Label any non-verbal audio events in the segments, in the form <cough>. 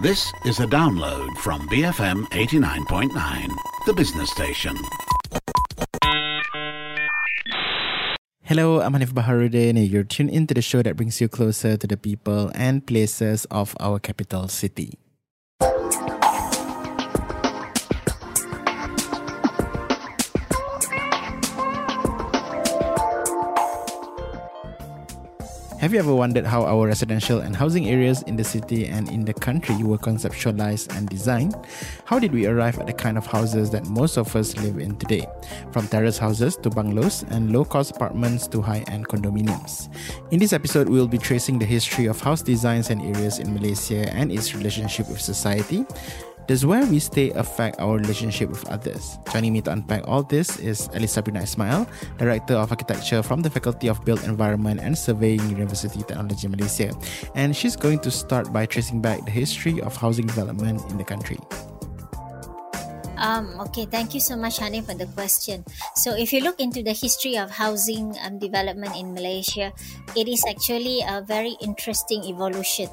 This is a download from BFM 89.9, the business station. Hello, I'm Hanif Baharudin, and you're tuned into the show that brings you closer to the people and places of our capital city. Have you ever wondered how our residential and housing areas in the city and in the country were conceptualized and designed? How did we arrive at the kind of houses that most of us live in today? From terrace houses to bungalows and low cost apartments to high end condominiums. In this episode, we will be tracing the history of house designs and areas in Malaysia and its relationship with society does where we stay affect our relationship with others? Joining me to unpack all this is Alice Sabrina Ismail, Director of Architecture from the Faculty of Built Environment and Surveying University Technology Malaysia. And she's going to start by tracing back the history of housing development in the country. Um, okay, thank you so much, Hani, for the question. So, if you look into the history of housing um, development in Malaysia, it is actually a very interesting evolution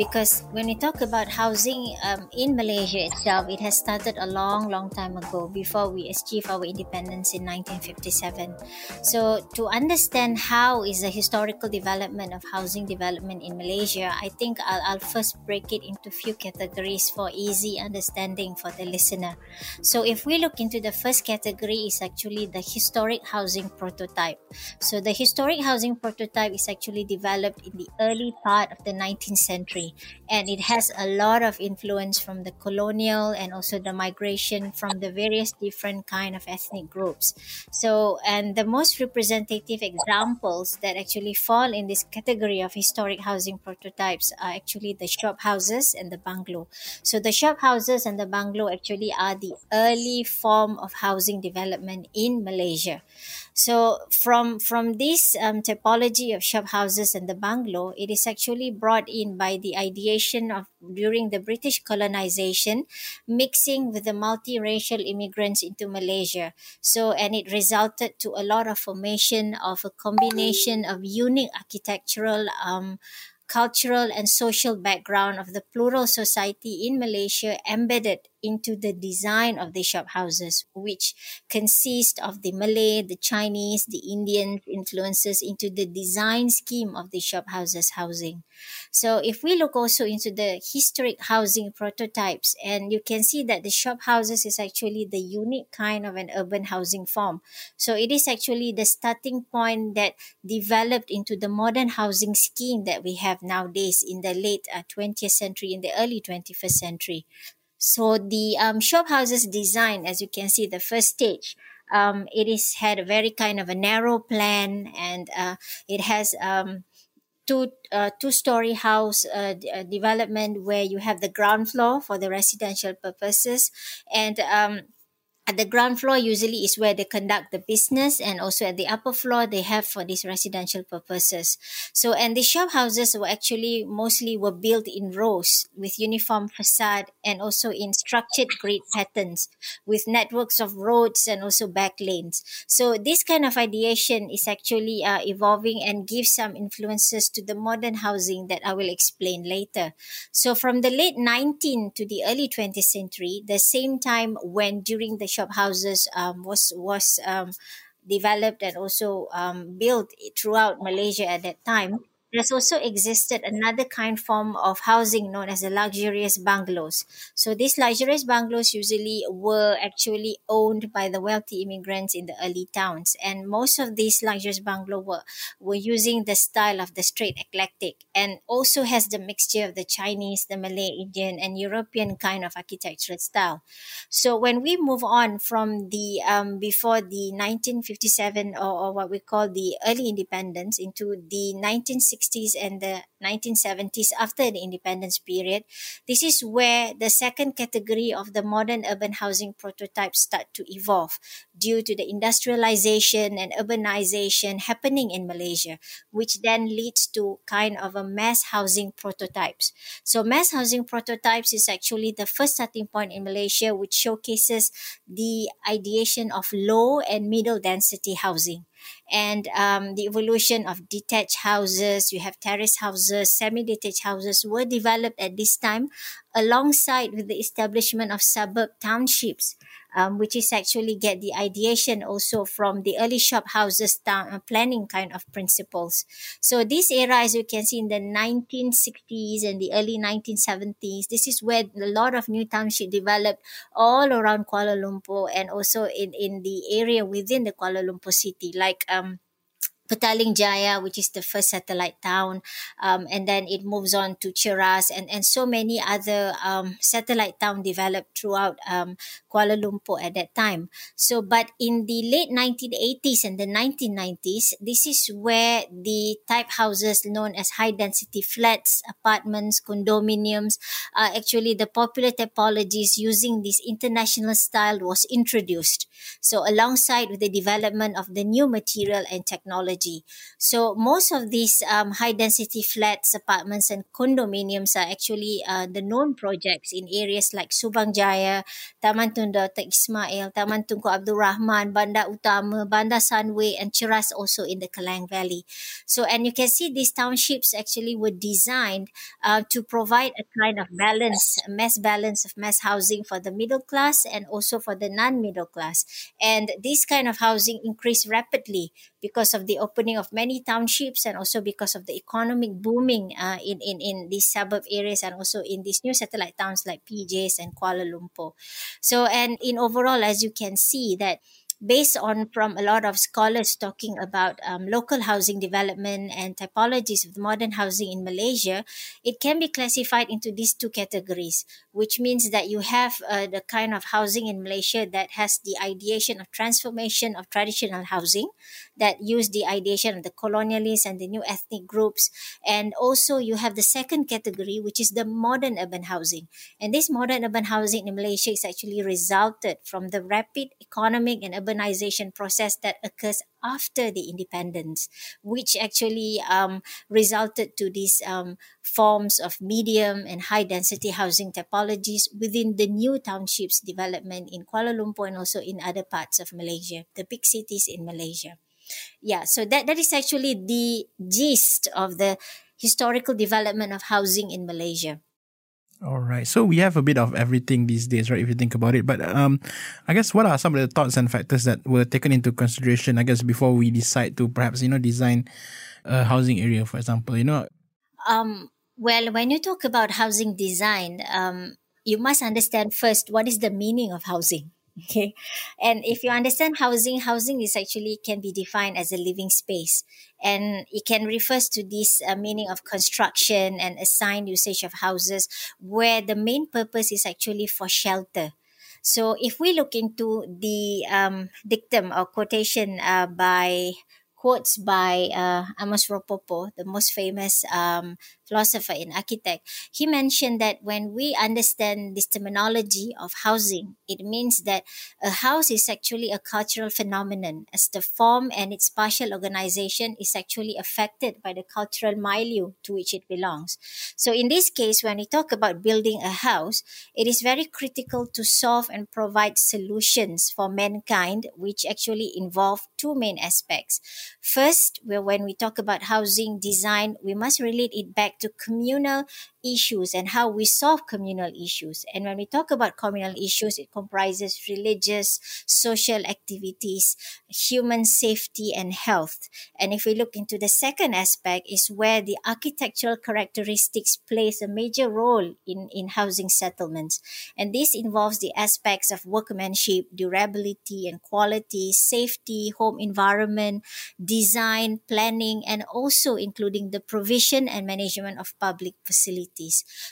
because when we talk about housing um, in Malaysia itself, it has started a long, long time ago before we achieved our independence in 1957. So, to understand how is the historical development of housing development in Malaysia, I think I'll, I'll first break it into few categories for easy understanding for the listener. So if we look into the first category is actually the historic housing prototype. So the historic housing prototype is actually developed in the early part of the 19th century and it has a lot of influence from the colonial and also the migration from the various different kind of ethnic groups. So and the most representative examples that actually fall in this category of historic housing prototypes are actually the shop houses and the bungalow. So the shop houses and the bungalow actually are the early form of housing development in Malaysia. So from from this um, typology of shop houses and the bungalow, it is actually brought in by the ideation of during the British colonization, mixing with the multiracial immigrants into Malaysia. So and it resulted to a lot of formation of a combination of unique architectural um, cultural and social background of the plural society in Malaysia embedded into the design of the shop houses, which consist of the Malay, the Chinese, the Indian influences into the design scheme of the shop houses housing. So if we look also into the historic housing prototypes, and you can see that the shop houses is actually the unique kind of an urban housing form. So it is actually the starting point that developed into the modern housing scheme that we have nowadays in the late uh, 20th century, in the early 21st century. So the um, shop houses design, as you can see, the first stage, um, it is had a very kind of a narrow plan, and uh, it has um, two uh, two story house uh, uh, development where you have the ground floor for the residential purposes, and um, at the ground floor usually is where they conduct the business and also at the upper floor they have for these residential purposes. So and the shop houses were actually mostly were built in rows with uniform facade and also in structured grid patterns with networks of roads and also back lanes. So this kind of ideation is actually uh, evolving and gives some influences to the modern housing that i will explain later. So from the late 19th to the early 20th century the same time when during the shop houses um, was was um, developed and also um, built throughout Malaysia at that time. There's also existed another kind form of housing known as the luxurious bungalows. So these luxurious bungalows usually were actually owned by the wealthy immigrants in the early towns. And most of these luxurious bungalows were, were using the style of the Straits eclectic and also has the mixture of the Chinese, the Malay, Indian, and European kind of architectural style. So when we move on from the um, before the 1957 or, or what we call the early independence into the 1960s and the 1970s after the independence period, this is where the second category of the modern urban housing prototypes start to evolve due to the industrialization and urbanization happening in Malaysia, which then leads to kind of a mass housing prototypes. So mass housing prototypes is actually the first starting point in Malaysia, which showcases the ideation of low and middle density housing and um, the evolution of detached houses. You have terrace houses houses, semi-detached houses were developed at this time alongside with the establishment of suburb townships um, which is actually get the ideation also from the early shop houses town uh, planning kind of principles. So this era, as you can see in the 1960s and the early 1970s, this is where a lot of new township developed all around Kuala Lumpur and also in, in the area within the Kuala Lumpur city, like um, Petaling Jaya, which is the first satellite town, um, and then it moves on to Cheras and, and so many other um, satellite town developed throughout um, Kuala Lumpur at that time. So, but in the late 1980s and the 1990s, this is where the type houses known as high density flats, apartments, condominiums, uh, actually the popular typologies using this international style was introduced. So, alongside with the development of the new material and technology So most of these um, high density flats, apartments, and condominiums are actually uh, the known projects in areas like Subang Jaya, Taman Tun Dr. Ismail, Taman Tunku Abdul Rahman, Bandar Utama, Bandar Sunway, and Cheras also in the Klang Valley. So, and you can see these townships actually were designed uh, to provide a kind of balance, a mass balance of mass housing for the middle class and also for the non-middle class. And this kind of housing increased rapidly because of the opening of many townships and also because of the economic booming uh, in, in, in these suburb areas and also in these new satellite towns like PJs and Kuala Lumpur. So, and in overall, as you can see that based on from a lot of scholars talking about um, local housing development and typologies of modern housing in Malaysia, it can be classified into these two categories, which means that you have uh, the kind of housing in Malaysia that has the ideation of transformation of traditional housing, that use the ideation of the colonialists and the new ethnic groups, and also you have the second category, which is the modern urban housing. And this modern urban housing in Malaysia is actually resulted from the rapid economic and urbanization process that occurs after the independence, which actually um, resulted to these um, forms of medium and high density housing typologies within the new townships development in Kuala Lumpur and also in other parts of Malaysia, the big cities in Malaysia. Yeah, so that, that is actually the gist of the historical development of housing in Malaysia. All right. So we have a bit of everything these days, right? If you think about it. But um, I guess what are some of the thoughts and factors that were taken into consideration, I guess, before we decide to perhaps, you know, design a housing area, for example, you know? Um, well, when you talk about housing design, um, you must understand first what is the meaning of housing okay. And if you understand housing housing is actually can be defined as a living space. And it can refers to this uh, meaning of construction and assigned usage of houses where the main purpose is actually for shelter. So if we look into the um, dictum or quotation uh, by quotes by uh, Amos Rapoport, the most famous um, philosopher and architect, he mentioned that when we understand this terminology of housing, it means that a house is actually a cultural phenomenon as the form and its spatial organization is actually affected by the cultural milieu to which it belongs. So in this case, when we talk about building a house, it is very critical to solve and provide solutions for mankind, which actually involve two main aspects. First, when we talk about housing design, we must relate it back to communal issues and how we solve communal issues. And when we talk about communal issues, it comprises religious, social activities, human safety, and health. And if we look into the second aspect, is where the architectural characteristics plays a major role in, in housing settlements. And this involves the aspects of workmanship, durability, and quality, safety, home environment, design, planning, and also including the provision and management of public facilities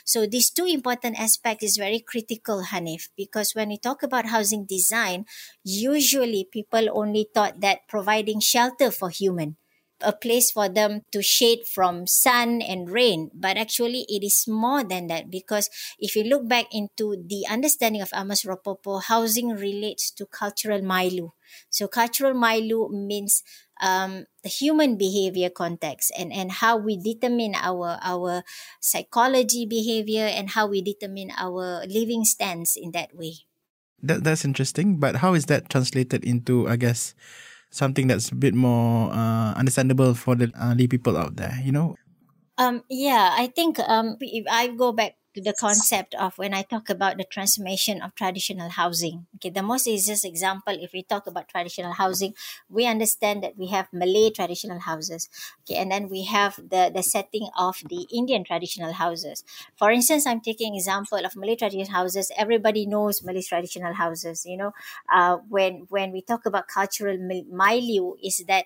So these two important aspects is very critical, Hanif, because when we talk about housing design, usually people only thought that providing shelter for human a place for them to shade from sun and rain. But actually it is more than that because if you look back into the understanding of Amos Rapoport housing relates to cultural milieu. So cultural milieu means um, the human behavior context and, and how we determine our our psychology behavior and how we determine our living stance in that way. That that's interesting. But how is that translated into I guess something that's a bit more uh, understandable for the uh, lay people out there? You know. Um, yeah, I think um, if I go back the concept of when I talk about the transformation of traditional housing. Okay, the most easiest example, if we talk about traditional housing, we understand that we have Malay traditional houses. Okay, and then we have the, the setting of the Indian traditional houses. For instance, I'm taking example of Malay traditional houses. Everybody knows Malay traditional houses. You know, uh, when when we talk about cultural milieu, is that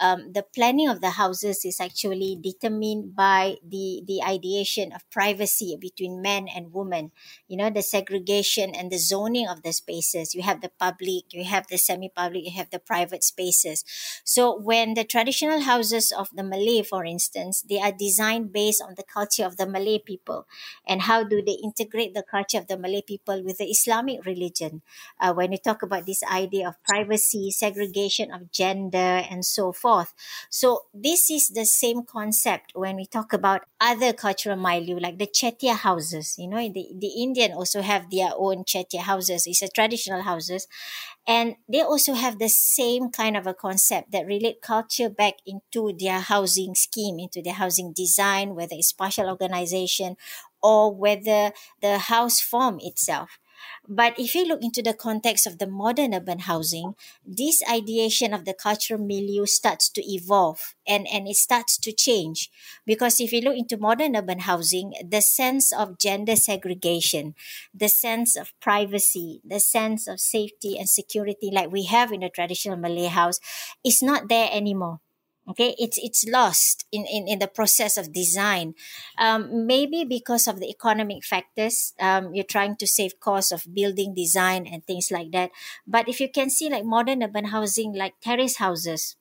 um, the planning of the houses is actually determined by the the ideation of privacy between men and women you know the segregation and the zoning of the spaces. You have the public you have the semi-public you have the private spaces. So when the traditional houses of the malay for instance they are designed based on the culture of the malay people. And how do they integrate the culture of the malay people with the islamic religion? Uh, when you talk about this idea of privacy segregation of gender and so forth forth. So this is the same concept when we talk about other cultural milieu, like the Chettiar houses. You know, the, the Indian also have their own Chettiar houses. It's a traditional houses. And they also have the same kind of a concept that relate culture back into their housing scheme, into their housing design, whether it's spatial organization or whether the house form itself. But if you look into the context of the modern urban housing, this ideation of the cultural milieu starts to evolve and, and it starts to change. Because if you look into modern urban housing, the sense of gender segregation, the sense of privacy, the sense of safety and security like we have in a traditional Malay house is not there anymore okay? It's it's lost in, in, in the process of design. Um, maybe because of the economic factors um, you're trying to save costs of building design and things like that. But if you can see like modern urban housing like terrace houses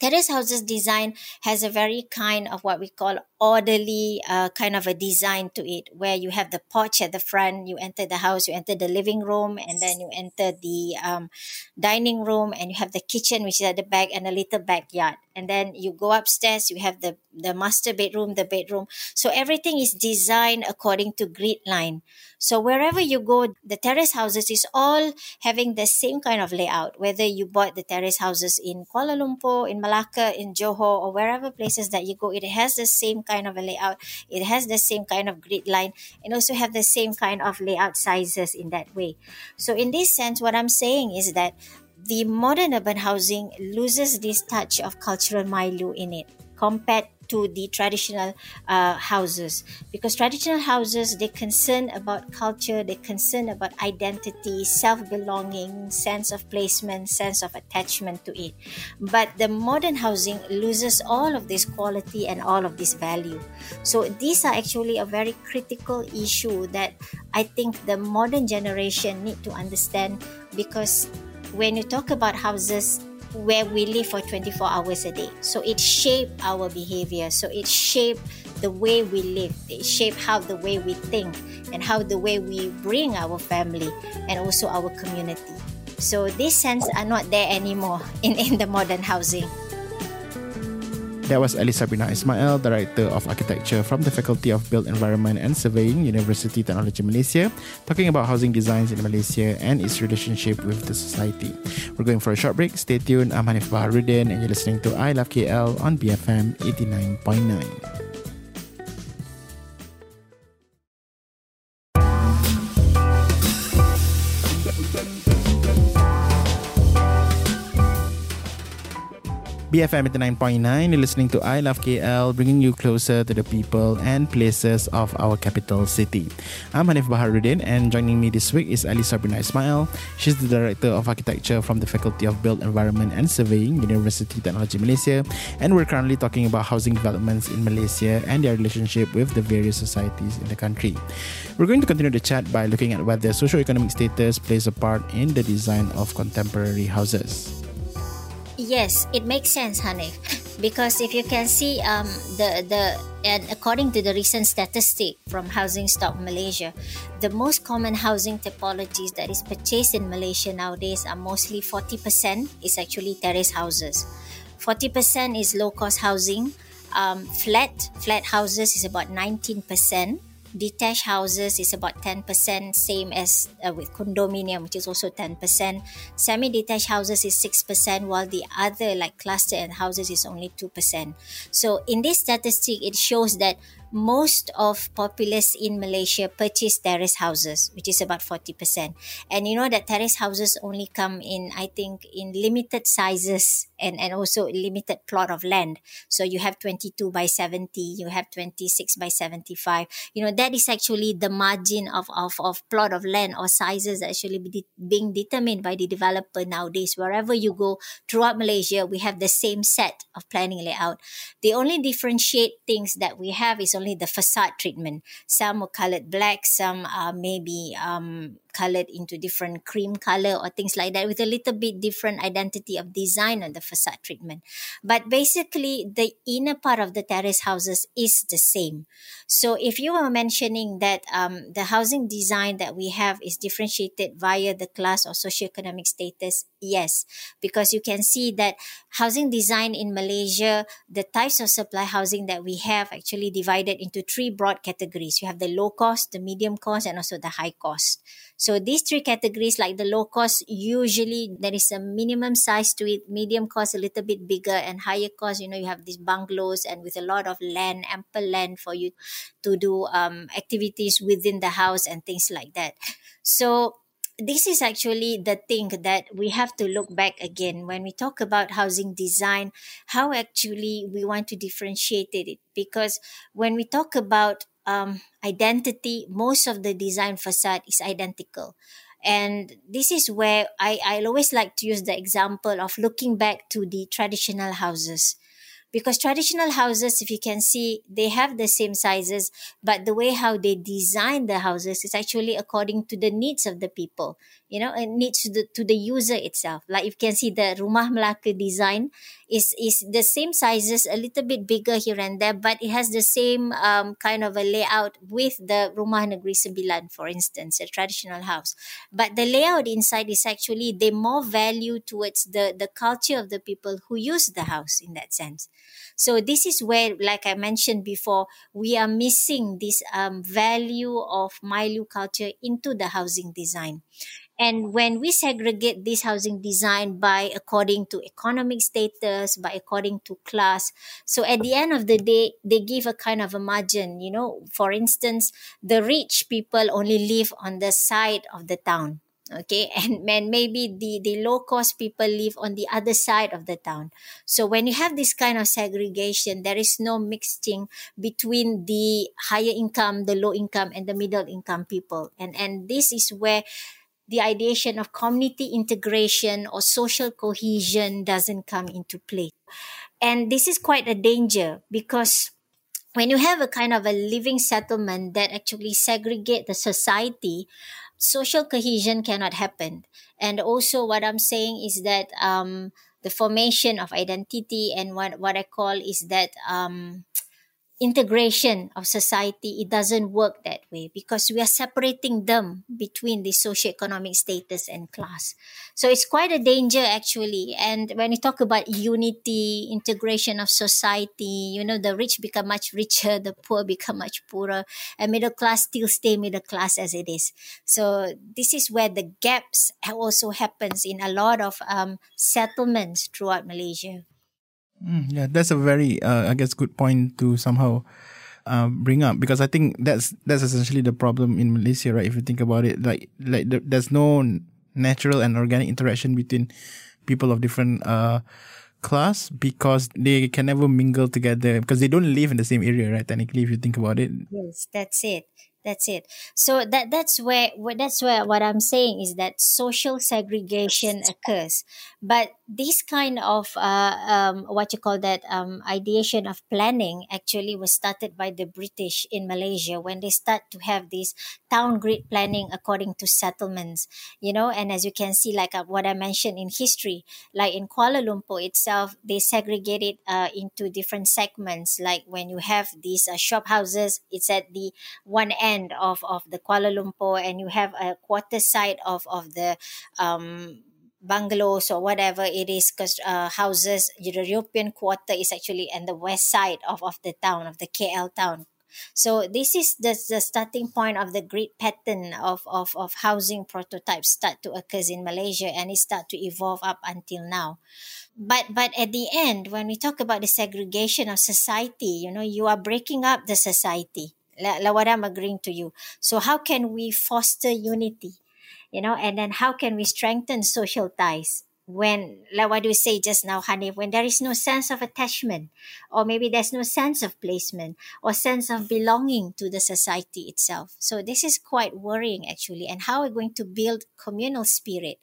terrace houses design has a very kind of what we call orderly uh, kind of a design to it where you have the porch at the front you enter the house you enter the living room and then you enter the um, dining room and you have the kitchen which is at the back and a little backyard. And then you go upstairs you have the the master bedroom the bedroom. So everything is designed according to grid line. So wherever you go the terrace houses is all having the same kind of layout whether you bought the terrace houses in kuala lumpur in malacca in johor or wherever places that you go it has the same kind of a layout. It has the same kind of grid line and also have the same kind of layout sizes in that way. So in this sense what i'm saying is that the modern urban housing loses this touch of cultural milieu in it compared to the traditional uh, houses. Because traditional houses they concern about culture they concern about identity self-belonging sense of placement sense of attachment to it. But the modern housing loses all of this quality and all of this value. So these are actually a very critical issue that i think the modern generation need to understand. Because when you talk about houses where we live for 24 hours a day. So it shaped our behavior. So it shaped the way we live. It shaped how the way we think and how the way we bring our family and also our community. So these sense are not there anymore in, in the modern housing that was Ali Sabrina Ismail, Director of Architecture from the Faculty of Built Environment and Surveying, University Technology Malaysia, talking about housing designs in Malaysia and its relationship with the society. We're going for a short break. Stay tuned. I'm Hanif Baharudin and you're listening to I Love KL on BFM 89.9. BFM 89.9, you're listening to I Love KL, bringing you closer to the people and places of our capital city. I'm Hanif Baharudin, and joining me this week is Alice Sabrina Ismail. She's the Director of Architecture from the Faculty of Built Environment and Surveying, University Technology Malaysia, and we're currently talking about housing developments in Malaysia and their relationship with the various societies in the country. We're going to continue the chat by looking at whether socioeconomic status plays a part in the design of contemporary houses. Yes, it makes sense, Hanif. Because if you can see, um, the the and according to the recent statistic from Housing Stock Malaysia, the most common housing typologies that is purchased in Malaysia nowadays are mostly forty percent is actually terrace houses, forty percent is low cost housing, um, flat flat houses is about nineteen percent detached houses is about 10%, same as uh, with condominium, which is also 10%. Semi detached houses is 6%, while the other, like cluster and houses, is only 2%. So, in this statistic, it shows that most of populace in Malaysia purchase terrace houses, which is about 40%. And you know that terrace houses only come in, I think, in limited sizes and, and also limited plot of land. So you have 22 by 70, you have 26 by 75. You know, that is actually the margin of, of, of plot of land or sizes actually be, being determined by the developer nowadays. Wherever you go throughout Malaysia, we have the same set of planning layout. The only differentiate things that we have is only the facade treatment. Some are colored black, some are maybe um, colored into different cream color or things like that with a little bit different identity of design on the facade treatment. But basically, the inner part of the terrace houses is the same. So if you were mentioning that um, the housing design that we have is differentiated via the class or socioeconomic status, yes, because you can see that housing design in Malaysia, the types of supply housing that we have actually divided into three broad categories. You have the low cost, the medium cost, and also the high cost. So these three categories, like the low cost, usually there is a minimum size to it, medium cost a little bit bigger, and higher cost, you know, you have these bungalows and with a lot of land, ample land for you to do um, activities within the house and things like that. So this is actually the thing that we have to look back again when we talk about housing design how actually we want to differentiate it because when we talk about um, identity, most of the design facade is identical. And this is where I, I always like to use the example of looking back to the traditional houses because traditional houses if you can see they have the same sizes but the way how they design the houses is actually according to the needs of the people you know it needs to the, to the user itself. Like you can see the rumah melaka design is is the same sizes a little bit bigger here and there but it has the same um, kind of a layout with the rumah negeri sembilan for instance a traditional house. But the layout inside is actually they more value towards the the culture of the people who use the house in that sense. So this is where, like I mentioned before, we are missing this um, value of Melayu culture into the housing design. And when we segregate this housing design by according to economic status, by according to class, so at the end of the day, they give a kind of a margin. You know, for instance, the rich people only live on the side of the town okay? <laughs> And, and maybe the the low cost people live on the other side of the town. So when you have this kind of segregation there is no mixing between the higher income the low income and the middle income people. And and this is where the ideation of community integration or social cohesion doesn't come into play and this is quite a danger because when you have a kind of a living settlement that actually segregate the society social cohesion cannot happen. And also, what I'm saying is that um, the formation of identity and what, what I call is that um, integration of society, it doesn't work that way because we are separating them between the socioeconomic status and class. So it's quite a danger actually. And when you talk about unity, integration of society, you know, the rich become much richer, the poor become much poorer, and middle class still stay middle class as it is. So this is where the gaps also happens in a lot of um, settlements throughout Malaysia. Mm, yeah, that's a very, uh, I guess, good point to somehow uh, bring up because I think that's that's essentially the problem in Malaysia, right? If you think about it, like like the, there's no natural and organic interaction between people of different uh, class because they can never mingle together because they don't live in the same area, right? Technically, if you think about it. Yes, that's it that's it so that that's where that's where what i'm saying is that social segregation occurs but this kind of uh, um, what you call that um, ideation of planning actually was started by the british in malaysia when they start to have this town grid planning according to settlements you know? And as you can see like uh, what i mentioned in history like in kuala lumpur itself they segregated uh, into different segments. Like when you have these uh, shop houses it's at the one end end of, of the Kuala Lumpur and you have a quarter side of, of the um, bungalows or whatever it is because uh, houses the European quarter is actually on the west side of, of the town of the KL town So this is the, the starting point of the great pattern of, of, of housing prototypes start to occur in Malaysia and it start to evolve up until now. But but at the end, when we talk about the segregation of society, you know, you are breaking up the society. Like what I'm agreeing to you. So how can we foster unity? You know, and then how can we strengthen social ties? when like what you say just now honey when there is no sense of attachment or maybe there's no sense of placement or sense of belonging to the society itself so this is quite worrying actually and how we're going to build communal spirit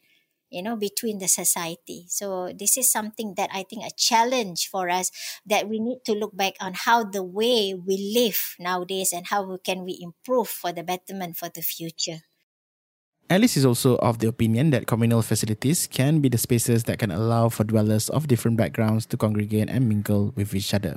you know between the society so this is something that i think a challenge for us that we need to look back on how the way we live nowadays and how can we improve for the betterment for the future Alice is also of the opinion that communal facilities can be the spaces that can allow for dwellers of different backgrounds to congregate and mingle with each other.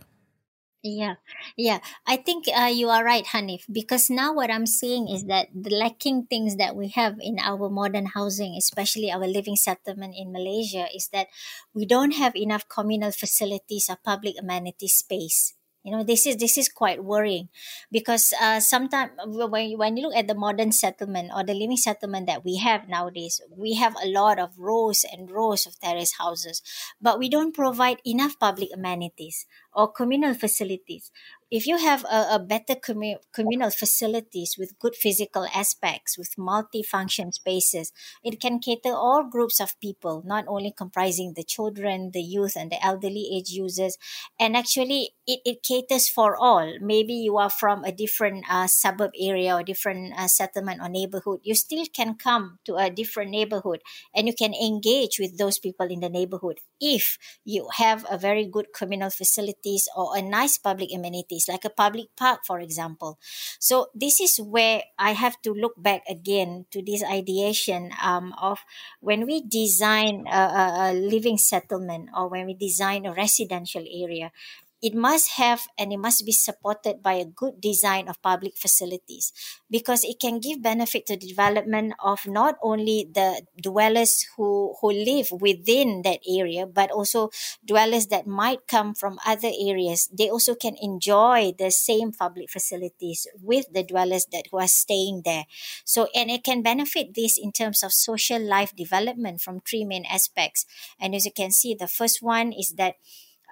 Yeah, yeah. I think uh, you are right, Hanif, because now what I'm seeing is that the lacking things that we have in our modern housing, especially our living settlement in Malaysia, is that we don't have enough communal facilities or public amenity space you know this is this is quite worrying because uh, sometimes when, when you look at the modern settlement or the living settlement that we have nowadays we have a lot of rows and rows of terrace houses but we don't provide enough public amenities or communal facilities if you have a, a better commu- communal facilities with good physical aspects with multi-function spaces it can cater all groups of people not only comprising the children the youth and the elderly age users. And actually it, it caters for all. Maybe you are from a different uh, suburb area or different uh, settlement or neighborhood you still can come to a different neighborhood and you can engage with those people in the neighborhood. If you have a very good communal facilities or a nice public amenities like a public park, for example. So this is where I have to look back again to this ideation um, of when we design a, a, a living settlement or when we design a residential area, it must have and it must be supported by a good design of public facilities because it can give benefit to the development of not only the dwellers who, who live within that area but also dwellers that might come from other areas. They also can enjoy the same public facilities with the dwellers that who are staying there. So and it can benefit this in terms of social life development from three main aspects. And as you can see the first one is that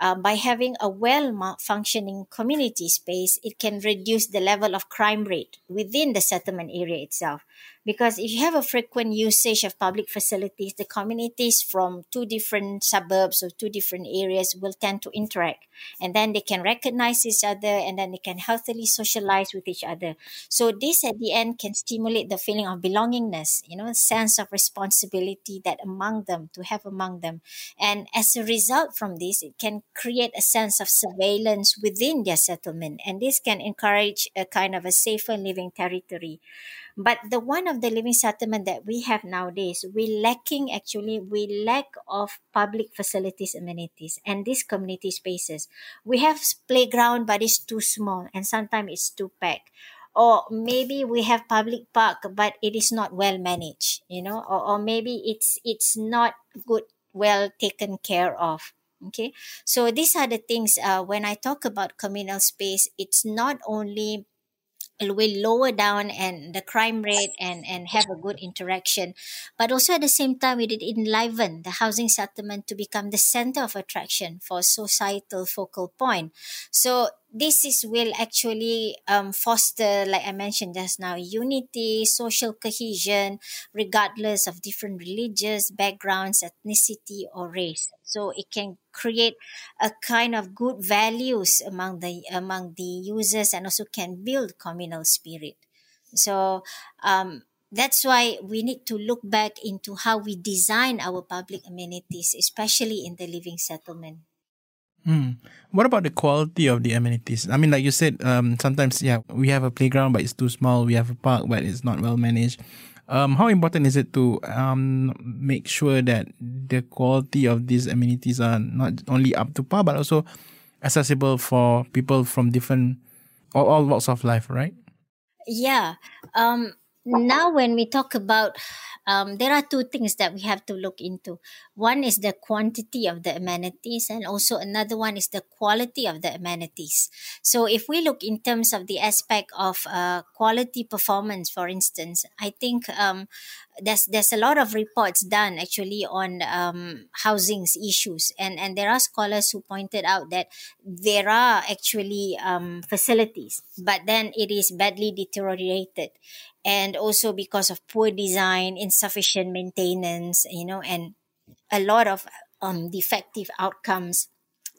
uh, by having a well functioning community space, it can reduce the level of crime rate within the settlement area itself. Because if you have a frequent usage of public facilities, the communities from two different suburbs or two different areas will tend to interact. And then they can recognize each other and then they can healthily socialize with each other. So this at the end can stimulate the feeling of belongingness, you know, sense of responsibility that among them, to have among them. And as a result from this, it can create a sense of surveillance within their settlement. And this can encourage a kind of a safer living territory. But the one of the living settlement that we have nowadays, we lacking actually, we lack of public facilities, amenities, and these community spaces. We have playground, but it's too small, and sometimes it's too packed. Or maybe we have public park, but it is not well managed, you know, or, or maybe it's it's not good, well taken care of okay so these are the things uh, when i talk about communal space it's not only will lower down and the crime rate and and have a good interaction. But also at the same time it did enliven the housing settlement to become the center of attraction for societal focal point. So this is will actually um, foster like i mentioned just now unity social cohesion regardless of different religious backgrounds ethnicity or race. So it can create a kind of good values among the among the users and also can build communal spirit. So um, that's why we need to look back into how we design our public amenities especially in the living settlement Hmm. What about the quality of the amenities? I mean, like you said, um, sometimes yeah, we have a playground, but it's too small. We have a park, but it's not well managed. Um, how important is it to um make sure that the quality of these amenities are not only up to par, but also accessible for people from different all, all walks of life, right? Yeah. Um now when we talk about um, there are two things that we have to look into. One is the quantity of the amenities, and also another one is the quality of the amenities. So, if we look in terms of the aspect of uh, quality performance, for instance, I think um, there's there's a lot of reports done actually on um, housing's issues, and and there are scholars who pointed out that there are actually um, facilities, but then it is badly deteriorated and also because of poor design, insufficient maintenance, you know, and a lot of um, defective outcomes.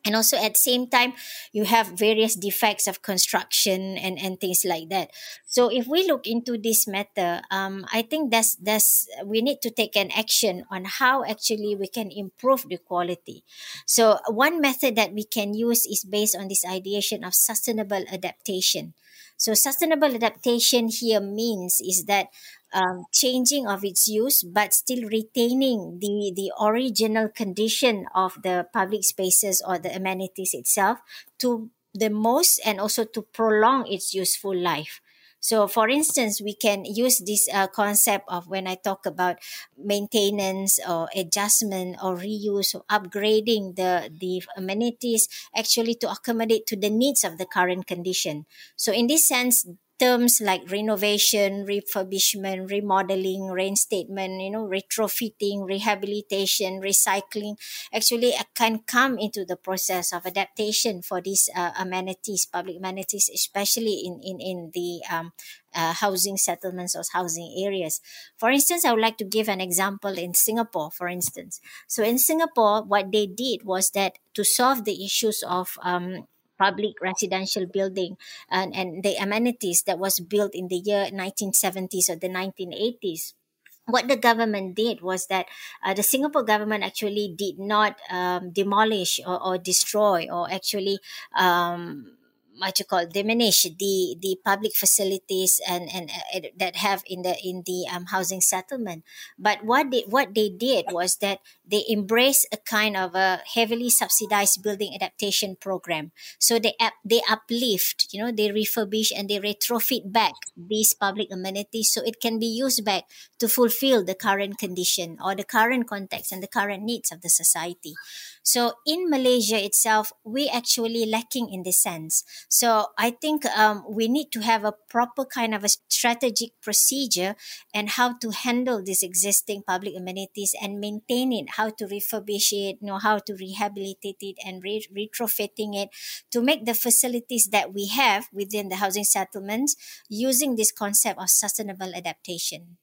And also at the same time, you have various defects of construction and, and things like that. So if we look into this matter, um, I think that's that's we need to take an action on how actually we can improve the quality. So one method that we can use is based on this ideation of sustainable adaptation. So sustainable adaptation here means is that um, changing of its use, but still retaining the the original condition of the public spaces or the amenities itself to the most, and also to prolong its useful life. So, for instance, we can use this uh, concept of when I talk about maintenance or adjustment or reuse or upgrading the, the amenities actually to accommodate to the needs of the current condition. So, in this sense, terms like renovation, refurbishment, remodeling, reinstatement, you know, retrofitting, rehabilitation, recycling, actually can come into the process of adaptation for these uh, amenities, public amenities, especially in in in the um, uh, housing settlements or housing areas. For instance, I would like to give an example in Singapore, for instance. So in Singapore, what they did was that to solve the issues of um, public residential building and, and the amenities that was built in the year 1970s or the 1980s what the government did was that uh, the Singapore government actually did not um, demolish or, or, destroy or actually um, what you call diminish the the public facilities and and uh, that have in the in the um, housing settlement. But what they what they did was that they embrace a kind of a heavily subsidized building adaptation program. So they up, they uplift you know they refurbish and they retrofit back these public amenities so it can be used back to fulfill the current condition or the current context and the current needs of the society. So in Malaysia itself, we actually lacking in this sense. So I think um, we need to have a proper kind of a strategic procedure and how to handle these existing public amenities and maintain it, how to refurbish it, you know, how to rehabilitate it and re- retrofitting it to make the facilities that we have within the housing settlements using this concept of sustainable adaptation.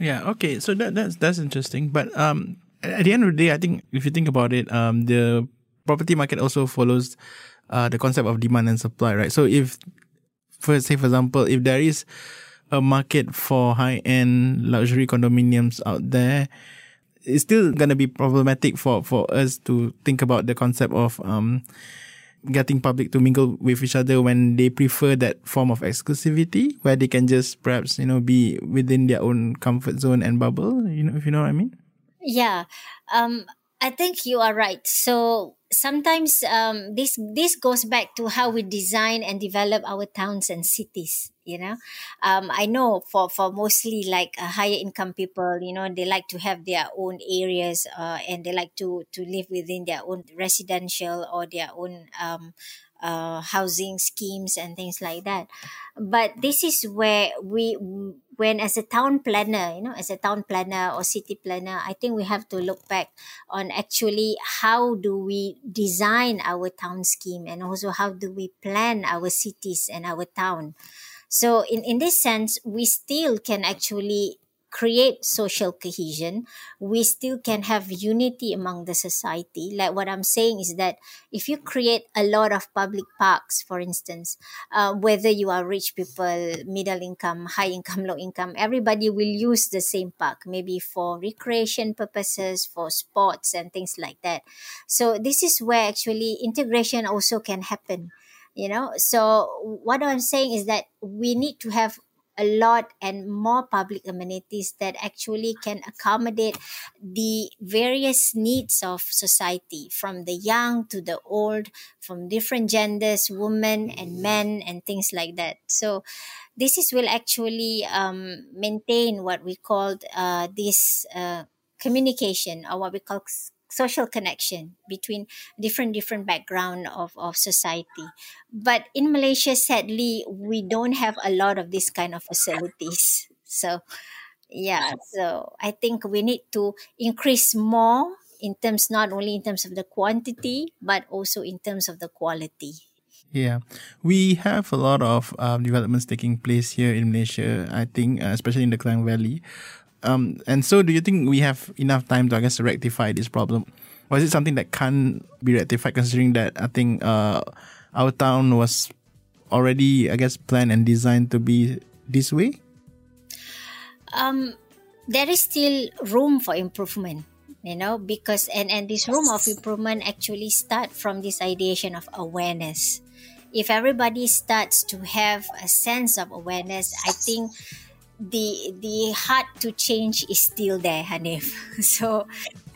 Yeah. Okay. So that that's that's interesting. But um, at the end of the day, I think if you think about it, um, the property market also follows uh, the concept of demand and supply, right? So if, for say for example, if there is a market for high end luxury condominiums out there, it's still gonna be problematic for for us to think about the concept of um getting public to mingle with each other when they prefer that form of exclusivity where they can just perhaps you know be within their own comfort zone and bubble you know if you know what i mean yeah, um, I think you are right. So sometimes um, this this goes back to how we design and develop our towns and cities. You know, um, I know for for mostly like uh, higher income people, you know, they like to have their own areas, uh, and they like to to live within their own residential or their own um, uh, housing schemes and things like that. But this is where we, when as a town planner, you know, as a town planner or city planner, I think we have to look back on actually how do we design our town scheme and also how do we plan our cities and our town. So in, in this sense, we still can actually create social cohesion, we still can have unity among the society. Like what I'm saying is that if you create a lot of public parks, for instance, uh, whether you are rich people, middle income, high income, low income, everybody will use the same park, maybe for recreation purposes, for sports and things like that. So this is where actually integration also can happen you know so what i'm saying is that we need to have a lot and more public amenities that actually can accommodate the various needs of society from the young to the old from different genders women and men and things like that. So this is will actually um, maintain what we called uh, this uh, communication or what we call social connection between different different background of, of society but in malaysia sadly we don't have a lot of this kind of facilities so yeah so i think we need to increase more in terms not only in terms of the quantity but also in terms of the quality yeah, we have a lot of um, developments taking place here in Malaysia. I think, uh, especially in the Klang Valley. Um, and so, do you think we have enough time to, I guess, rectify this problem, or is it something that can't be rectified? Considering that I think uh, our town was already, I guess, planned and designed to be this way. Um, there is still room for improvement you know because and and this room of improvement actually start from this ideation of awareness if everybody starts to have a sense of awareness i think the the heart to change is still there hanif. <laughs> So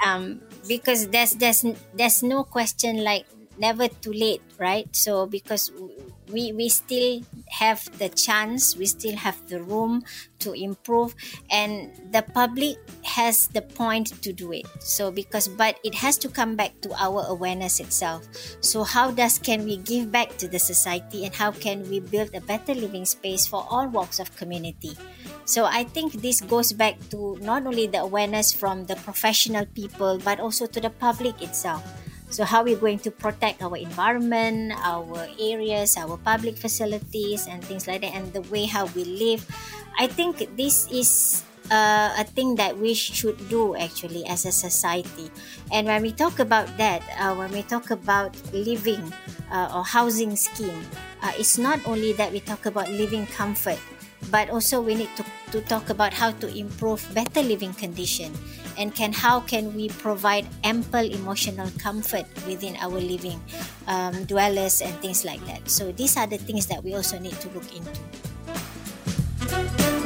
um because there's there's there's no question like never too late right? So because we we still have the chance we still have the room to improve and the public has the point to do it. So because but it has to come back to our awareness itself. So how does can we give back to the society and how can we build a better living space for all walks of community so i think this goes back to not only the awareness from the professional people but also to the public itself so, how we're going to protect our environment, our areas, our public facilities, and things like that, and the way how we live. I think this is uh, a thing that we should do actually as a society. And when we talk about that, uh, when we talk about living uh, or housing scheme, uh, it's not only that we talk about living comfort, but also we need to, to talk about how to improve better living condition and can how can we provide ample emotional comfort within our living um, dwellers and things like that. So these are the things that we also need to look into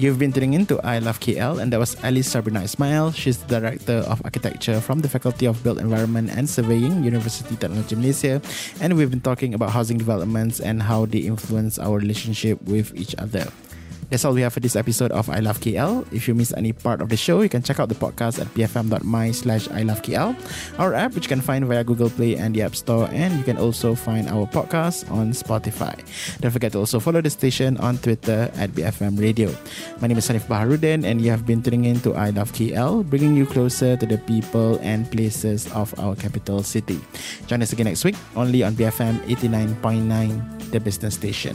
You've been tuning into I Love KL, and that was Alice Sabrina Ismail. She's the Director of Architecture from the Faculty of Built Environment and Surveying, University Technology Malaysia. And we've been talking about housing developments and how they influence our relationship with each other. That's all we have for this episode of I Love KL. If you miss any part of the show, you can check out the podcast at bfm.my slash I Love KL, our app, which you can find via Google Play and the App Store, and you can also find our podcast on Spotify. Don't forget to also follow the station on Twitter at BFM Radio. My name is Hanif Baharudin, and you have been tuning in to I Love KL, bringing you closer to the people and places of our capital city. Join us again next week, only on BFM 89.9, the business station.